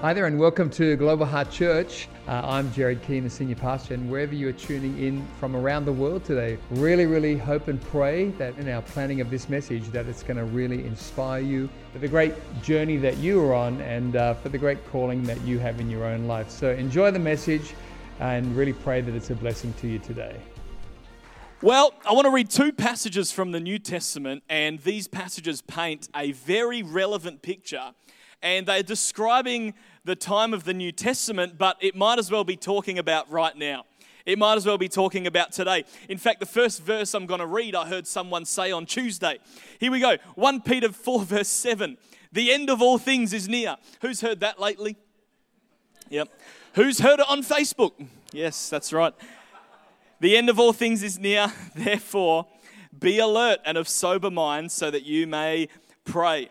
Hi there, and welcome to Global Heart Church. Uh, I'm Jared Keane, the senior pastor, and wherever you are tuning in from around the world today, really, really hope and pray that in our planning of this message, that it's going to really inspire you for the great journey that you are on and uh, for the great calling that you have in your own life. So enjoy the message and really pray that it's a blessing to you today. Well, I want to read two passages from the New Testament, and these passages paint a very relevant picture. And they're describing the time of the New Testament, but it might as well be talking about right now. It might as well be talking about today. In fact, the first verse I'm going to read, I heard someone say on Tuesday. Here we go 1 Peter 4, verse 7. The end of all things is near. Who's heard that lately? Yep. Who's heard it on Facebook? Yes, that's right. The end of all things is near. Therefore, be alert and of sober mind so that you may pray.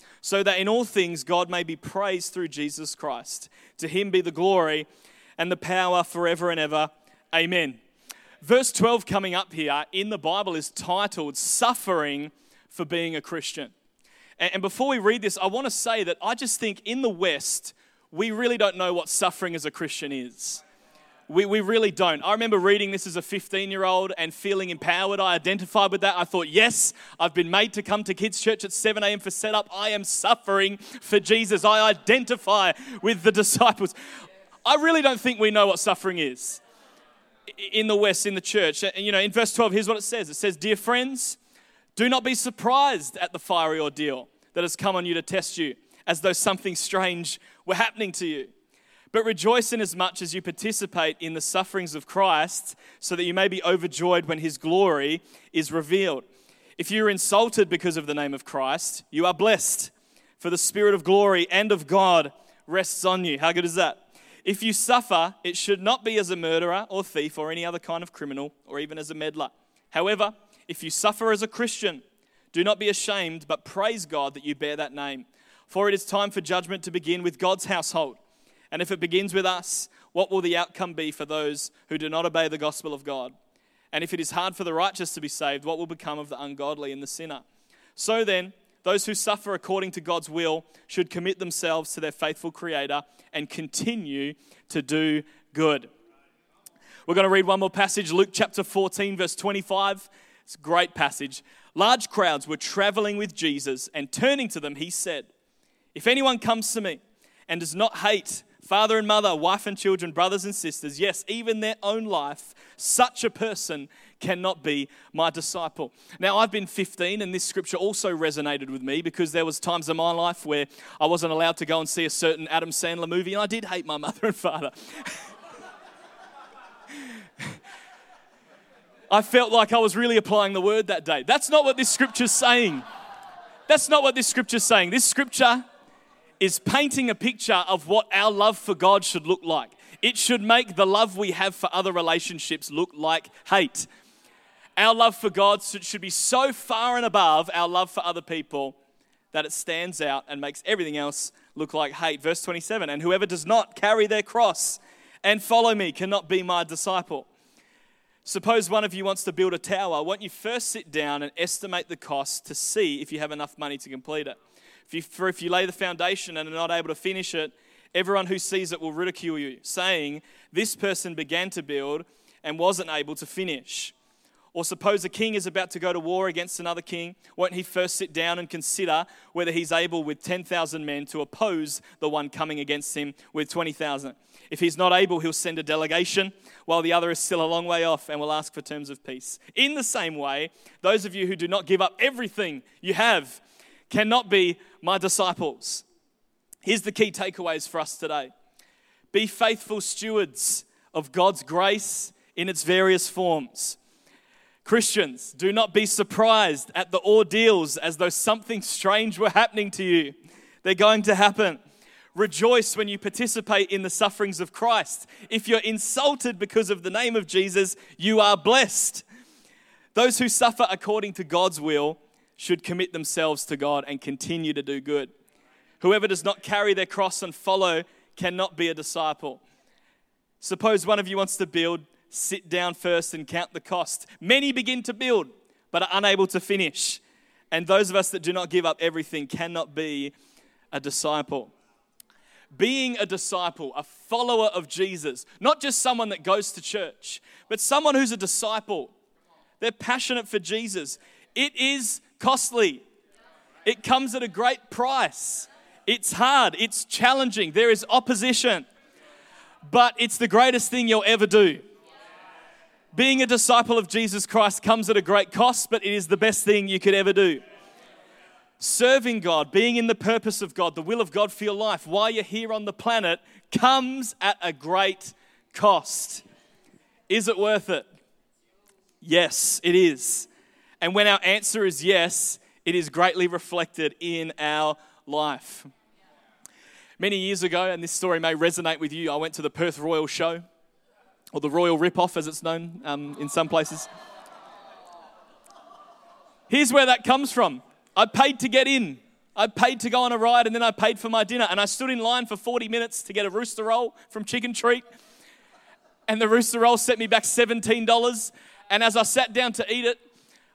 so that in all things God may be praised through Jesus Christ. To him be the glory and the power forever and ever. Amen. Verse 12 coming up here in the Bible is titled Suffering for Being a Christian. And before we read this, I want to say that I just think in the West, we really don't know what suffering as a Christian is. We, we really don't. I remember reading this as a 15 year old and feeling empowered. I identified with that. I thought, yes, I've been made to come to kids' church at 7 a.m. for setup. I am suffering for Jesus. I identify with the disciples. I really don't think we know what suffering is in the West, in the church. You know, in verse 12, here's what it says it says, Dear friends, do not be surprised at the fiery ordeal that has come on you to test you, as though something strange were happening to you but rejoice in as much as you participate in the sufferings of Christ, so that you may be overjoyed when his glory is revealed. If you are insulted because of the name of Christ, you are blessed, for the Spirit of glory and of God rests on you. How good is that? If you suffer, it should not be as a murderer or thief or any other kind of criminal or even as a meddler. However, if you suffer as a Christian, do not be ashamed, but praise God that you bear that name. For it is time for judgment to begin with God's household. And if it begins with us, what will the outcome be for those who do not obey the gospel of God? And if it is hard for the righteous to be saved, what will become of the ungodly and the sinner? So then, those who suffer according to God's will should commit themselves to their faithful Creator and continue to do good. We're going to read one more passage, Luke chapter 14, verse 25. It's a great passage. Large crowds were traveling with Jesus, and turning to them, he said, If anyone comes to me and does not hate father and mother, wife and children, brothers and sisters, yes, even their own life, such a person cannot be my disciple. Now, I've been 15 and this scripture also resonated with me because there was times in my life where I wasn't allowed to go and see a certain Adam Sandler movie and I did hate my mother and father. I felt like I was really applying the word that day. That's not what this scripture's saying. That's not what this scripture's saying. This scripture is painting a picture of what our love for God should look like. It should make the love we have for other relationships look like hate. Our love for God should be so far and above our love for other people that it stands out and makes everything else look like hate. Verse 27 And whoever does not carry their cross and follow me cannot be my disciple. Suppose one of you wants to build a tower. Won't you first sit down and estimate the cost to see if you have enough money to complete it? If you, for if you lay the foundation and are not able to finish it, everyone who sees it will ridicule you, saying, This person began to build and wasn't able to finish. Or suppose a king is about to go to war against another king, won't he first sit down and consider whether he's able with 10,000 men to oppose the one coming against him with 20,000? If he's not able, he'll send a delegation while the other is still a long way off and will ask for terms of peace. In the same way, those of you who do not give up everything you have cannot be my disciples. Here's the key takeaways for us today be faithful stewards of God's grace in its various forms. Christians, do not be surprised at the ordeals as though something strange were happening to you. They're going to happen. Rejoice when you participate in the sufferings of Christ. If you're insulted because of the name of Jesus, you are blessed. Those who suffer according to God's will should commit themselves to God and continue to do good. Whoever does not carry their cross and follow cannot be a disciple. Suppose one of you wants to build, sit down first and count the cost. Many begin to build, but are unable to finish. And those of us that do not give up everything cannot be a disciple. Being a disciple, a follower of Jesus, not just someone that goes to church, but someone who's a disciple. They're passionate for Jesus. It is costly, it comes at a great price. It's hard, it's challenging, there is opposition, but it's the greatest thing you'll ever do. Being a disciple of Jesus Christ comes at a great cost, but it is the best thing you could ever do. Serving God, being in the purpose of God, the will of God for your life while you're here on the planet comes at a great cost. Is it worth it? Yes, it is. And when our answer is yes, it is greatly reflected in our life. Many years ago, and this story may resonate with you, I went to the Perth Royal Show, or the Royal Rip-Off as it's known um, in some places. Here's where that comes from. I paid to get in. I paid to go on a ride and then I paid for my dinner. And I stood in line for 40 minutes to get a rooster roll from Chicken Treat. And the rooster roll set me back $17. And as I sat down to eat it,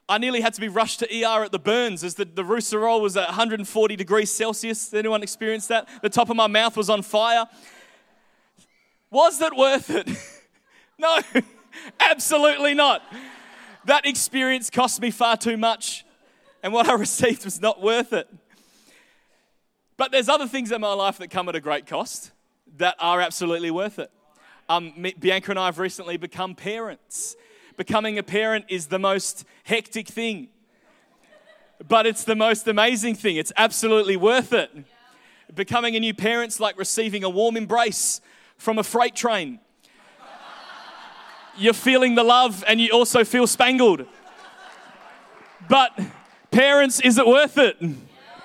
I nearly had to be rushed to ER at the Burns as the, the rooster roll was at 140 degrees Celsius. Did anyone experience that? The top of my mouth was on fire. Was that worth it? no, absolutely not. That experience cost me far too much, and what I received was not worth it. But there's other things in my life that come at a great cost that are absolutely worth it. Um, Bianca and I have recently become parents becoming a parent is the most hectic thing. But it's the most amazing thing. It's absolutely worth it. Becoming a new parent's like receiving a warm embrace from a freight train. You're feeling the love and you also feel spangled. But parents, is it worth it?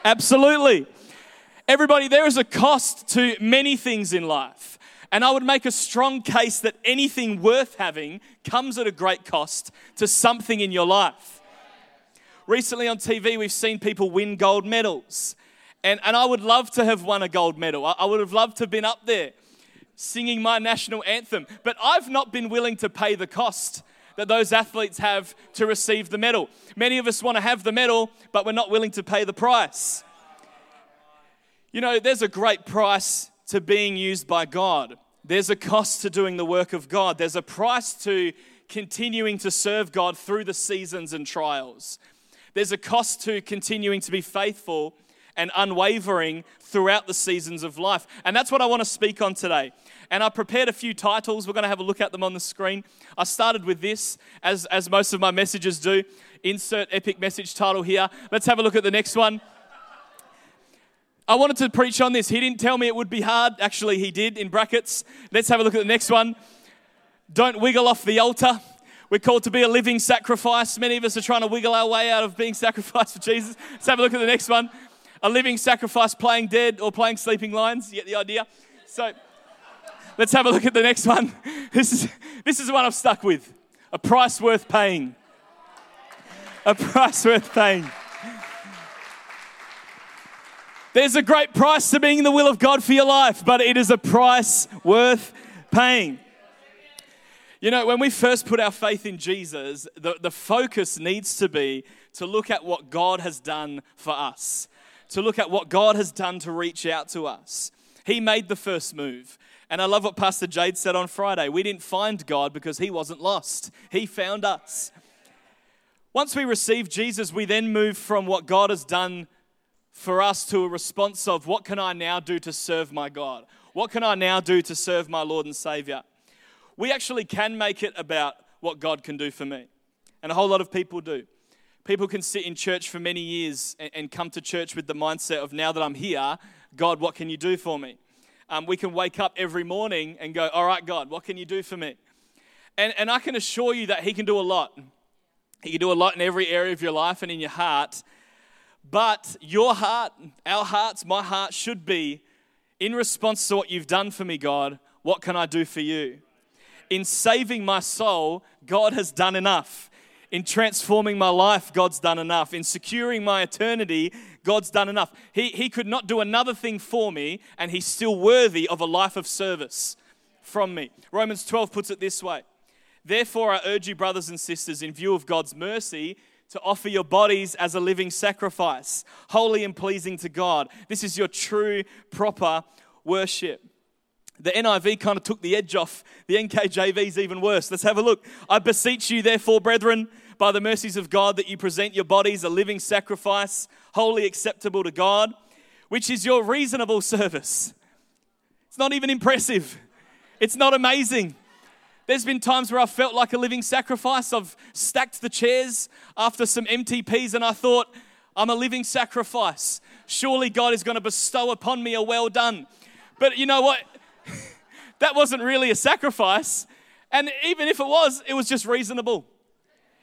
Absolutely. Everybody, there is a cost to many things in life. And I would make a strong case that anything worth having comes at a great cost to something in your life. Recently on TV, we've seen people win gold medals. And, and I would love to have won a gold medal. I, I would have loved to have been up there singing my national anthem. But I've not been willing to pay the cost that those athletes have to receive the medal. Many of us want to have the medal, but we're not willing to pay the price. You know, there's a great price to being used by God. There's a cost to doing the work of God. There's a price to continuing to serve God through the seasons and trials. There's a cost to continuing to be faithful and unwavering throughout the seasons of life. And that's what I want to speak on today. And I prepared a few titles. We're going to have a look at them on the screen. I started with this, as, as most of my messages do. Insert epic message title here. Let's have a look at the next one. I wanted to preach on this. He didn't tell me it would be hard. Actually, he did in brackets. Let's have a look at the next one. Don't wiggle off the altar. We're called to be a living sacrifice. Many of us are trying to wiggle our way out of being sacrificed for Jesus. Let's have a look at the next one. A living sacrifice playing dead or playing sleeping lions. You get the idea? So let's have a look at the next one. This is, this is the one I've stuck with. A price worth paying. A price worth paying. There's a great price to being in the will of God for your life, but it is a price worth paying. You know, when we first put our faith in Jesus, the, the focus needs to be to look at what God has done for us, to look at what God has done to reach out to us. He made the first move. And I love what Pastor Jade said on Friday. We didn't find God because he wasn't lost, he found us. Once we receive Jesus, we then move from what God has done for us to a response of what can I now do to serve my God? What can I now do to serve my Lord and Savior? We actually can make it about what God can do for me. And a whole lot of people do. People can sit in church for many years and, come to church with the mindset of now that I'm here, God, what can you do for me? Um, we can wake up every morning and go, All right, God, what can you do for me? And, and I can assure you that He can do a lot. He can do a lot in every area of your life and in your heart. But your heart, our hearts, my heart should be In response to what you've done for me, God, what can I do for you? In saving my soul, God has done enough. In transforming my life, God's done enough. In securing my eternity, God's done enough. He, he could not do another thing for me, and He's still worthy of a life of service from me. Romans 12 puts it this way Therefore, I urge you, brothers and sisters, in view of God's mercy, to offer your bodies as a living sacrifice, holy and pleasing to God. This is your true, proper worship. The NIV kind of took the edge off. The NKJV is even worse. Let's have a look. I beseech you, therefore, brethren, by the mercies of God, that you present your bodies a living sacrifice, wholly acceptable to God, which is your reasonable service. It's not even impressive, it's not amazing. There's been times where I felt like a living sacrifice. I've stacked the chairs after some MTPs and I thought, I'm a living sacrifice. Surely God is going to bestow upon me a well done. But you know what? that wasn't really a sacrifice. And even if it was, it was just reasonable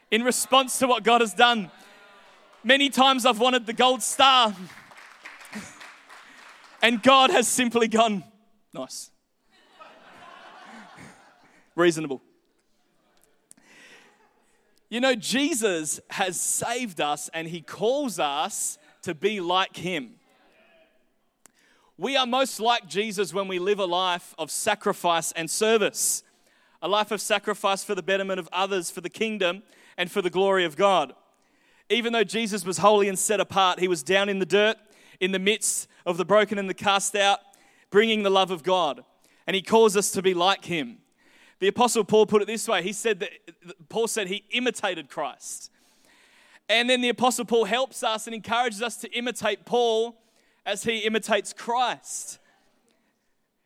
in response to what God has done. Many times I've wanted the gold star, and God has simply gone, nice reasonable. You know, Jesus has saved us and he calls us to be like him. We are most like Jesus when we live a life of sacrifice and service, a life of sacrifice for the betterment of others, for the kingdom, and for the glory of God. Even though Jesus was holy and set apart, he was down in the dirt, in the midst of the broken and the cast out, bringing the love of God. And he calls us to be like him. The Apostle Paul put it this way he said that, Paul said he imitated Christ. And then the Apostle Paul helps us and encourages us to imitate Paul as he imitates Christ.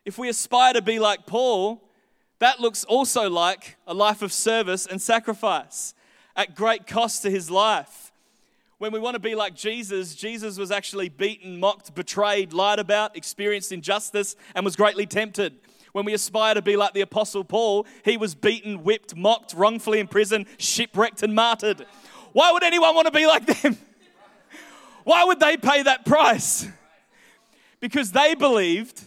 If we aspire to be like Paul, that looks also like a life of service and sacrifice at great cost to his life. When we want to be like Jesus, Jesus was actually beaten, mocked, betrayed, lied about, experienced injustice, and was greatly tempted. When we aspire to be like the Apostle Paul, he was beaten, whipped, mocked, wrongfully imprisoned, shipwrecked, and martyred. Why would anyone want to be like them? Why would they pay that price? Because they believed,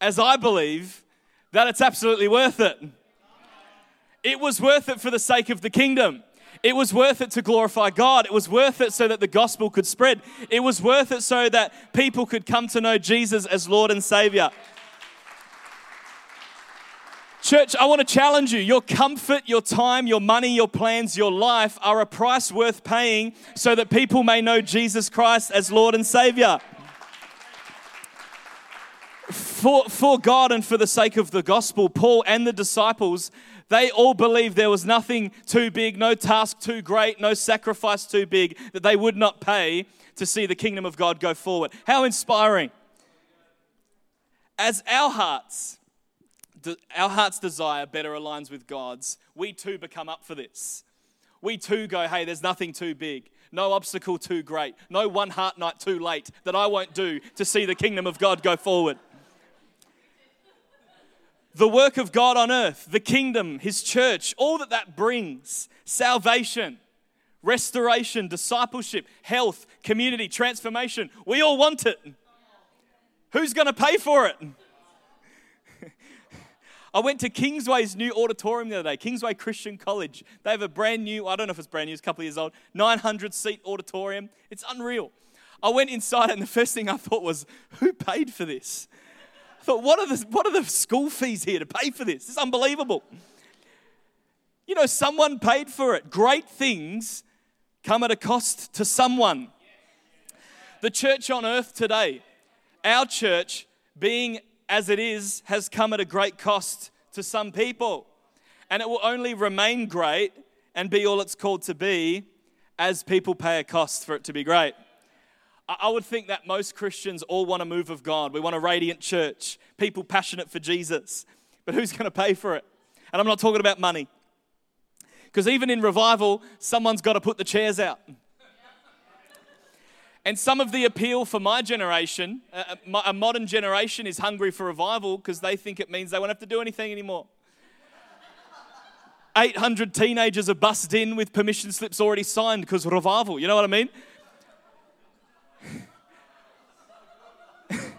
as I believe, that it's absolutely worth it. It was worth it for the sake of the kingdom. It was worth it to glorify God. It was worth it so that the gospel could spread. It was worth it so that people could come to know Jesus as Lord and Savior. Church, I want to challenge you. Your comfort, your time, your money, your plans, your life are a price worth paying so that people may know Jesus Christ as Lord and Savior. For, for God and for the sake of the gospel, Paul and the disciples, they all believed there was nothing too big, no task too great, no sacrifice too big that they would not pay to see the kingdom of God go forward. How inspiring. As our hearts, our heart's desire better aligns with God's, we too become up for this. We too go, hey, there's nothing too big, no obstacle too great, no one heart night too late that I won't do to see the kingdom of God go forward. The work of God on earth, the kingdom, His church, all that that brings salvation, restoration, discipleship, health, community, transformation we all want it. Who's going to pay for it? I went to Kingsway's new auditorium the other day, Kingsway Christian College. They have a brand new, I don't know if it's brand new, it's a couple of years old, 900 seat auditorium. It's unreal. I went inside and the first thing I thought was, who paid for this? I thought, what are the, what are the school fees here to pay for this? It's unbelievable. You know, someone paid for it. Great things come at a cost to someone. The church on earth today, our church being as it is has come at a great cost to some people. And it will only remain great and be all it's called to be as people pay a cost for it to be great. I would think that most Christians all want a move of God. We want a radiant church, people passionate for Jesus. But who's going to pay for it? And I'm not talking about money. Because even in revival, someone's got to put the chairs out. And some of the appeal for my generation, uh, uh, a modern generation, is hungry for revival because they think it means they won't have to do anything anymore. 800 teenagers are bussed in with permission slips already signed because revival. You know what I mean?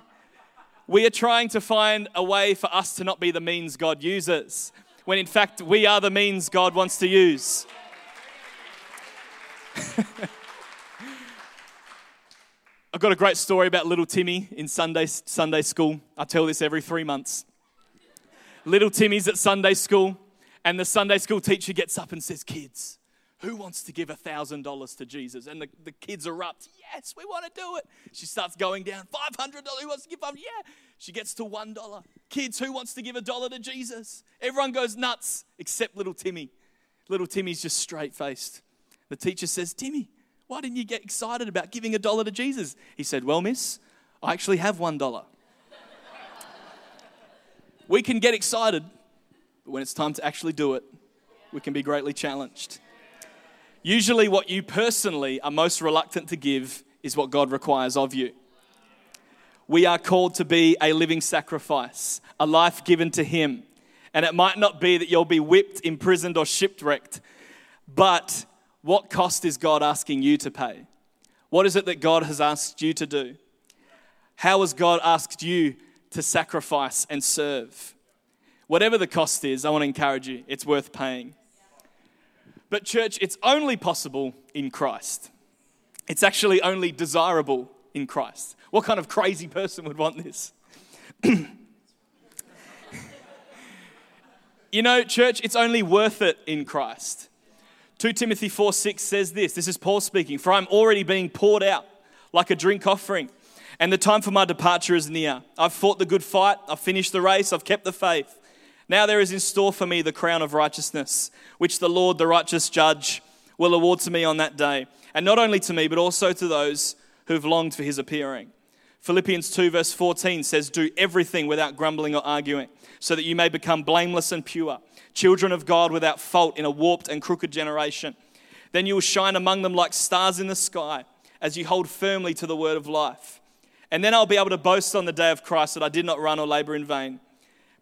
we are trying to find a way for us to not be the means God uses, when in fact we are the means God wants to use. I've got a great story about little Timmy in Sunday, Sunday school. I tell this every three months. Little Timmy's at Sunday school, and the Sunday school teacher gets up and says, Kids, who wants to give $1,000 to Jesus? And the, the kids erupt. Yes, we want to do it. She starts going down. $500. Who wants to give up? Yeah. She gets to $1. Kids, who wants to give a dollar to Jesus? Everyone goes nuts except little Timmy. Little Timmy's just straight faced. The teacher says, Timmy, why didn't you get excited about giving a dollar to Jesus? He said, Well, miss, I actually have one dollar. we can get excited, but when it's time to actually do it, we can be greatly challenged. Usually, what you personally are most reluctant to give is what God requires of you. We are called to be a living sacrifice, a life given to Him. And it might not be that you'll be whipped, imprisoned, or shipwrecked, but what cost is God asking you to pay? What is it that God has asked you to do? How has God asked you to sacrifice and serve? Whatever the cost is, I want to encourage you, it's worth paying. But, church, it's only possible in Christ. It's actually only desirable in Christ. What kind of crazy person would want this? you know, church, it's only worth it in Christ. 2 Timothy 4 6 says this this is Paul speaking, for I'm already being poured out like a drink offering, and the time for my departure is near. I've fought the good fight, I've finished the race, I've kept the faith. Now there is in store for me the crown of righteousness, which the Lord, the righteous judge, will award to me on that day. And not only to me, but also to those who've longed for his appearing. Philippians 2, verse 14 says, Do everything without grumbling or arguing, so that you may become blameless and pure, children of God without fault in a warped and crooked generation. Then you will shine among them like stars in the sky as you hold firmly to the word of life. And then I'll be able to boast on the day of Christ that I did not run or labor in vain.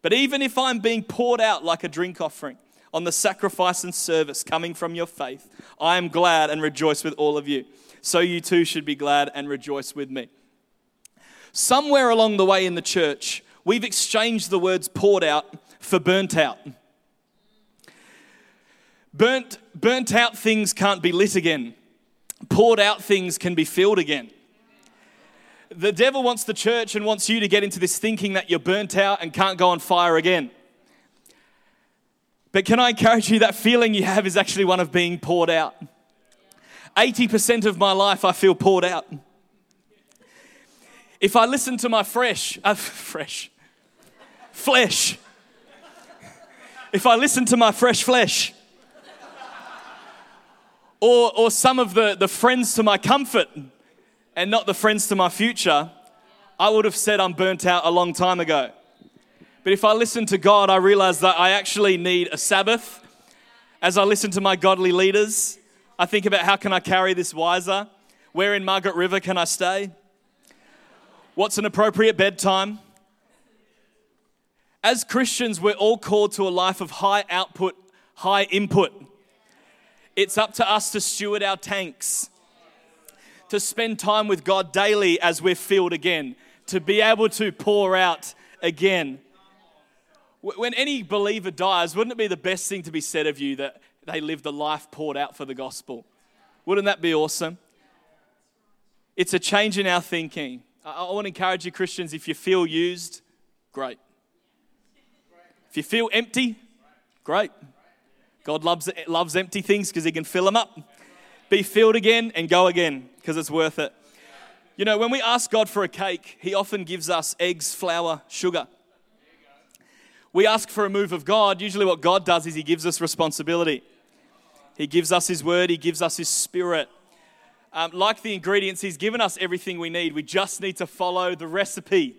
But even if I'm being poured out like a drink offering on the sacrifice and service coming from your faith, I am glad and rejoice with all of you. So you too should be glad and rejoice with me. Somewhere along the way in the church, we've exchanged the words poured out for burnt out. Burnt, burnt out things can't be lit again. Poured out things can be filled again the devil wants the church and wants you to get into this thinking that you're burnt out and can't go on fire again. But can I encourage you that feeling you have is actually one of being poured out? 80% of my life I feel poured out. If I listen to my fresh, uh, fresh, flesh, if I listen to my fresh flesh, or, or some of the, the friends to my comfort, and not the friends to my future, I would have said I'm burnt out a long time ago. But if I listen to God, I realize that I actually need a Sabbath. As I listen to my godly leaders, I think about how can I carry this wiser? Where in Margaret River can I stay? What's an appropriate bedtime? As Christians, we're all called to a life of high output, high input. It's up to us to steward our tanks to spend time with God daily as we're filled again, to be able to pour out again. When any believer dies, wouldn't it be the best thing to be said of you that they lived a life poured out for the gospel? Wouldn't that be awesome? It's a change in our thinking. I want to encourage you, Christians, if you feel used, great. If you feel empty, great. God loves, loves empty things because He can fill them up be filled again, and go again because it's worth it. You know, when we ask God for a cake, He often gives us eggs, flour, sugar. We ask for a move of God. Usually, what God does is He gives us responsibility. He gives us His word, He gives us His spirit. Um, like the ingredients, He's given us everything we need. We just need to follow the recipe.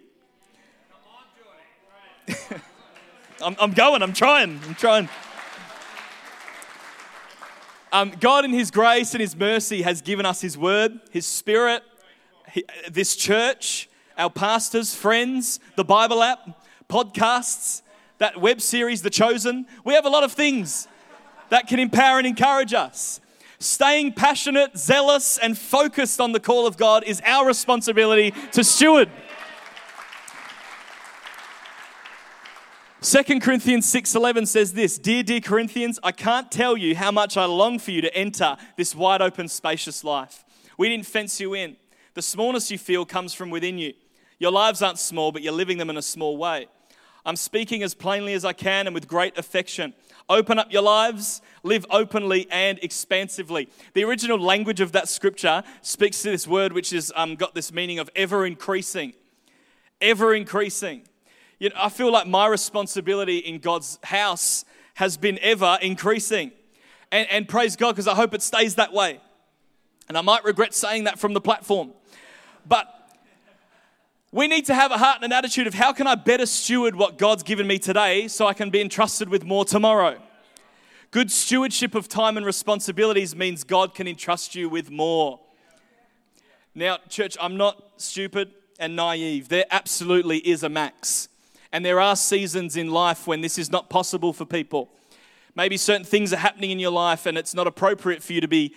I'm, I'm going, I'm trying, I'm trying. Um, God, in His grace and His mercy, has given us His word, His spirit, this church, our pastors, friends, the Bible app, podcasts, that web series, The Chosen. We have a lot of things that can empower and encourage us. Staying passionate, zealous, and focused on the call of God is our responsibility to steward. 2 Corinthians 6:11 says this, "Dear dear Corinthians, I can't tell you how much I long for you to enter this wide open spacious life. We didn't fence you in. The smallness you feel comes from within you. Your lives aren't small, but you're living them in a small way. I'm speaking as plainly as I can and with great affection. Open up your lives, live openly and expansively. The original language of that scripture speaks to this word which has um, got this meaning of ever increasing. Ever increasing. You know, I feel like my responsibility in God's house has been ever increasing. And, and praise God because I hope it stays that way. And I might regret saying that from the platform. But we need to have a heart and an attitude of how can I better steward what God's given me today so I can be entrusted with more tomorrow. Good stewardship of time and responsibilities means God can entrust you with more. Now, church, I'm not stupid and naive. There absolutely is a max. And there are seasons in life when this is not possible for people. Maybe certain things are happening in your life and it's not appropriate for you to be,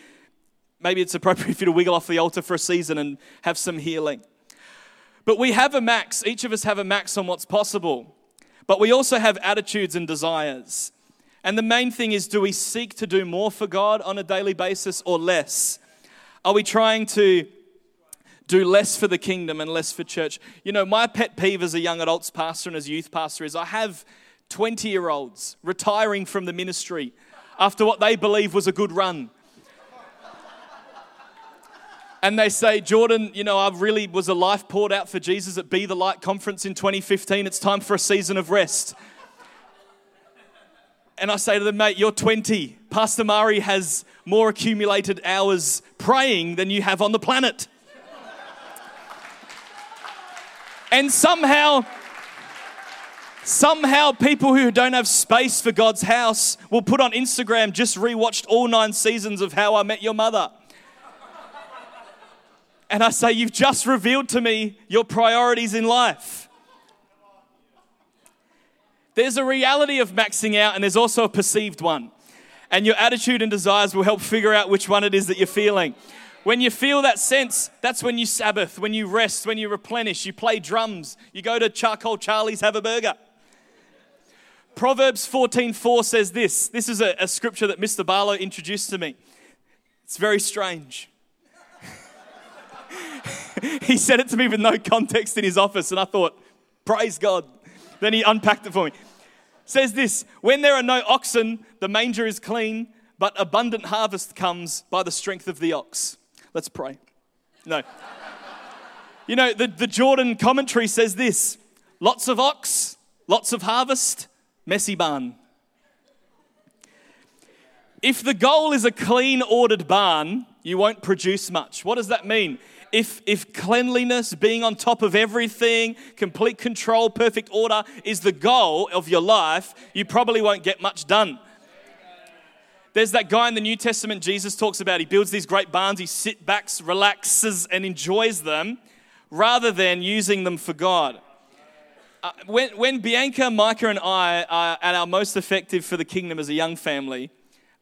maybe it's appropriate for you to wiggle off the altar for a season and have some healing. But we have a max, each of us have a max on what's possible. But we also have attitudes and desires. And the main thing is do we seek to do more for God on a daily basis or less? Are we trying to do less for the kingdom and less for church? You know, my pet peeve as a young adults pastor and as a youth pastor is I have 20 year olds retiring from the ministry after what they believe was a good run and they say, Jordan, you know, I really was a life poured out for Jesus at Be the Light conference in 2015. It's time for a season of rest. And I say to them, mate, you're 20. Pastor Mari has more accumulated hours praying than you have on the planet. And somehow, somehow people who don't have space for God's house will put on Instagram, just rewatched all nine seasons of How I Met Your Mother and I say, You've just revealed to me your priorities in life. There's a reality of maxing out, and there's also a perceived one. And your attitude and desires will help figure out which one it is that you're feeling. When you feel that sense, that's when you Sabbath, when you rest, when you replenish, you play drums, you go to Charcoal Charlie's, have a burger. Proverbs 14:4 says this. This is a, a scripture that Mr. Barlow introduced to me. It's very strange. he said it to me with no context in his office, and I thought, praise God. Then he unpacked it for me. Says this When there are no oxen, the manger is clean, but abundant harvest comes by the strength of the ox. Let's pray. No. you know, the, the Jordan commentary says this lots of ox, lots of harvest, messy barn. If the goal is a clean, ordered barn, you won't produce much. What does that mean? if, if cleanliness, being on top of everything, complete control, perfect order is the goal of your life, you probably won't get much done. There's that guy in the New Testament Jesus talks about. He builds these great barns, he sits back, relaxes, and enjoys them rather than using them for God. Uh, when, when Bianca, Micah, and I are at our most effective for the kingdom as a young family,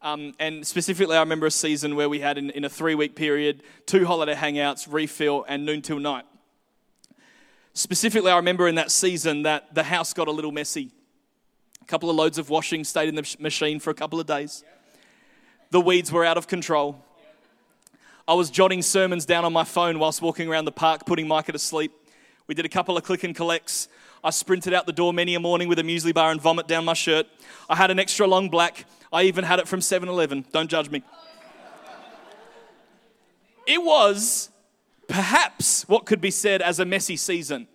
um, and specifically, I remember a season where we had, in, in a three week period, two holiday hangouts, refill, and noon till night. Specifically, I remember in that season that the house got a little messy. A couple of loads of washing stayed in the machine for a couple of days. The weeds were out of control. I was jotting sermons down on my phone whilst walking around the park, putting Micah to sleep. We did a couple of click and collects. I sprinted out the door many a morning with a muesli bar and vomit down my shirt. I had an extra long black. I even had it from 7 Eleven. Don't judge me. It was perhaps what could be said as a messy season.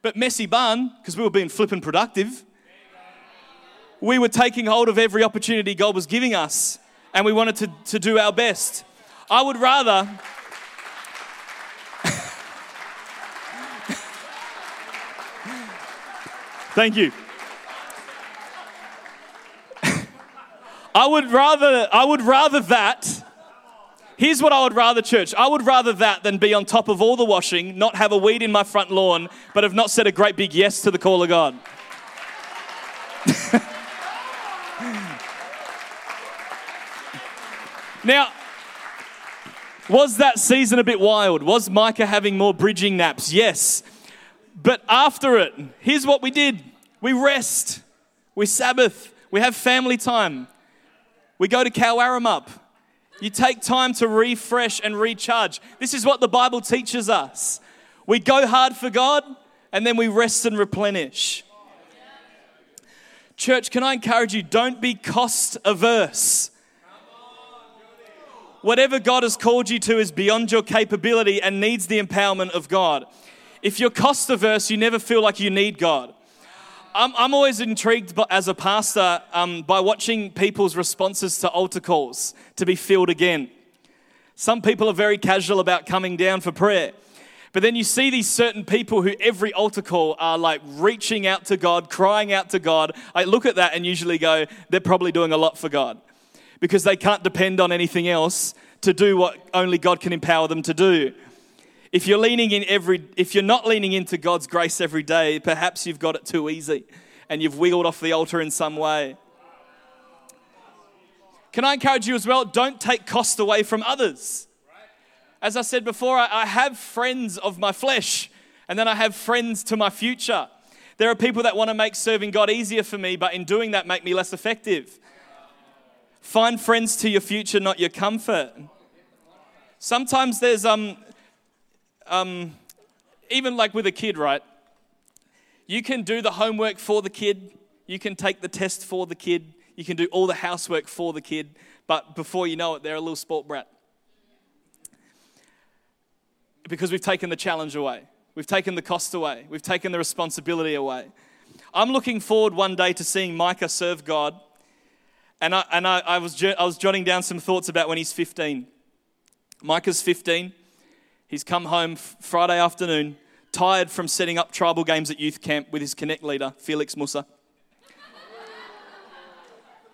But messy bun, because we were being flippin' productive. We were taking hold of every opportunity God was giving us, and we wanted to, to do our best. I would rather. Thank you. I would rather, I would rather that. Here's what I would rather, church. I would rather that than be on top of all the washing, not have a weed in my front lawn, but have not said a great big yes to the call of God. Now, was that season a bit wild? Was Micah having more bridging naps? Yes. But after it, here's what we did we rest. We Sabbath. We have family time. We go to Cowarum You take time to refresh and recharge. This is what the Bible teaches us. We go hard for God and then we rest and replenish. Church, can I encourage you? Don't be cost averse. Whatever God has called you to is beyond your capability and needs the empowerment of God. If you're cost averse, you never feel like you need God. I'm, I'm always intrigued by, as a pastor um, by watching people's responses to altar calls to be filled again. Some people are very casual about coming down for prayer. But then you see these certain people who every altar call are like reaching out to God, crying out to God. I look at that and usually go, they're probably doing a lot for God because they can't depend on anything else to do what only God can empower them to do. If you're leaning in every if you're not leaning into God's grace every day, perhaps you've got it too easy and you've wiggled off the altar in some way. Can I encourage you as well? Don't take cost away from others. As I said before, I have friends of my flesh, and then I have friends to my future. There are people that want to make serving God easier for me, but in doing that, make me less effective. Find friends to your future, not your comfort. Sometimes there's um, um, even like with a kid, right? You can do the homework for the kid, you can take the test for the kid, you can do all the housework for the kid, but before you know it, they're a little sport brat. Because we've taken the challenge away, we've taken the cost away, we've taken the responsibility away. I'm looking forward one day to seeing Micah serve God. And I, and I, I, was, I was jotting down some thoughts about when he's 15. Micah's 15. He's come home Friday afternoon, tired from setting up tribal games at youth camp with his Connect leader, Felix Musa.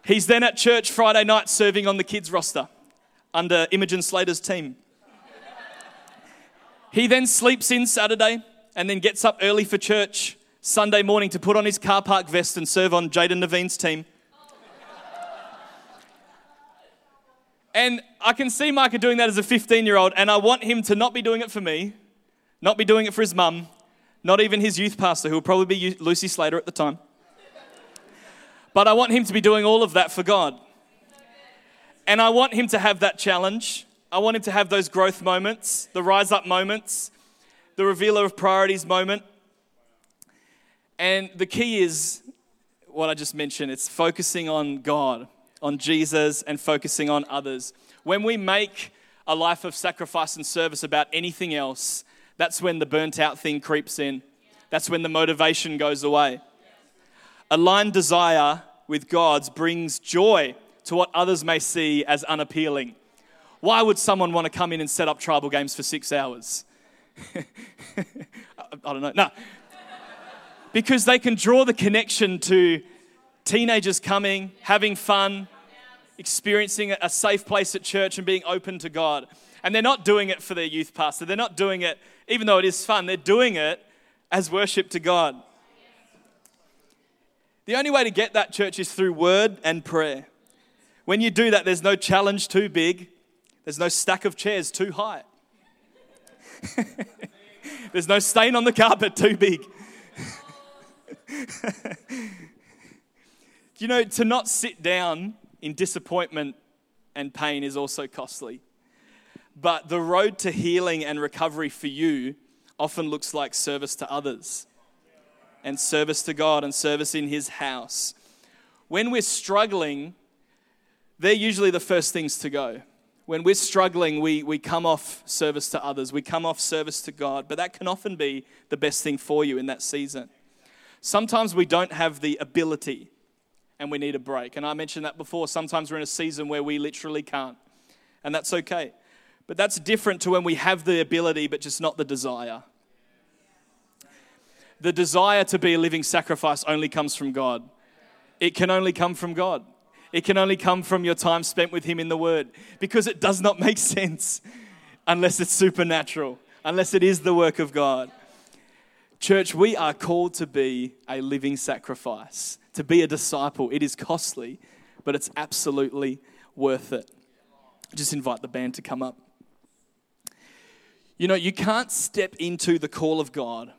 He's then at church Friday night serving on the kids' roster under Imogen Slater's team. He then sleeps in Saturday and then gets up early for church Sunday morning to put on his car park vest and serve on Jaden Naveen's team. And I can see Micah doing that as a 15 year old, and I want him to not be doing it for me, not be doing it for his mum, not even his youth pastor, who will probably be Lucy Slater at the time. But I want him to be doing all of that for God. And I want him to have that challenge. I want him to have those growth moments, the rise up moments, the revealer of priorities moment. And the key is what I just mentioned it's focusing on God on Jesus and focusing on others. When we make a life of sacrifice and service about anything else, that's when the burnt out thing creeps in. That's when the motivation goes away. Aligned desire with God's brings joy to what others may see as unappealing. Why would someone want to come in and set up tribal games for six hours? I don't know. No. Because they can draw the connection to teenagers coming, having fun, experiencing a safe place at church and being open to God. And they're not doing it for their youth pastor. They're not doing it, even though it is fun, they're doing it as worship to God. The only way to get that church is through word and prayer. When you do that, there's no challenge too big, there's no stack of chairs too high, there's no stain on the carpet too big. you know, to not sit down in disappointment and pain is also costly. But the road to healing and recovery for you often looks like service to others and service to God and service in His house. When we're struggling, they're usually the first things to go. When we're struggling, we, we come off service to others, we come off service to God, but that can often be the best thing for you in that season. Sometimes we don't have the ability and we need a break. And I mentioned that before. Sometimes we're in a season where we literally can't, and that's okay. But that's different to when we have the ability, but just not the desire. The desire to be a living sacrifice only comes from God. It can only come from God. It can only come from your time spent with Him in the Word because it does not make sense unless it's supernatural, unless it is the work of God. Church, we are called to be a living sacrifice to be a disciple. It is costly, but it's absolutely worth it. Just invite the band to come up. You know, you can't step into the call of God,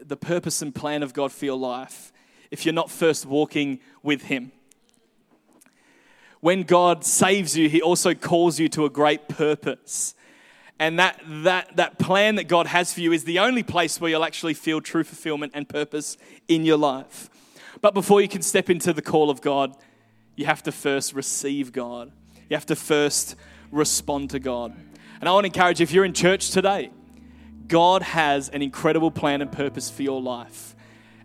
the purpose and plan of God for your life, if you're not first walking with Him. When God saves you, He also calls you to a great purpose. And that, that, that plan that God has for you is the only place where you'll actually feel true fulfillment and purpose in your life. But before you can step into the call of God, you have to first receive God. You have to first respond to God. And I want to encourage you, if you're in church today, God has an incredible plan and purpose for your life.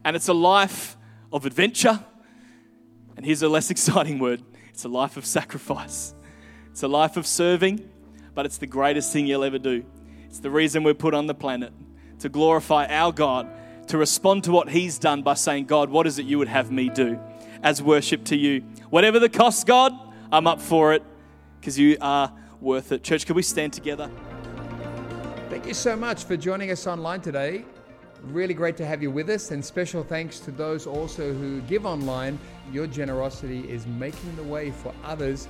And it's a life of adventure. And here's a less exciting word it's a life of sacrifice. It's a life of serving, but it's the greatest thing you'll ever do. It's the reason we're put on the planet to glorify our God, to respond to what He's done by saying, God, what is it you would have me do as worship to you? Whatever the cost, God, I'm up for it because you are worth it. Church, can we stand together? Thank you so much for joining us online today. Really great to have you with us, and special thanks to those also who give online. Your generosity is making the way for others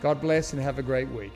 God bless and have a great week.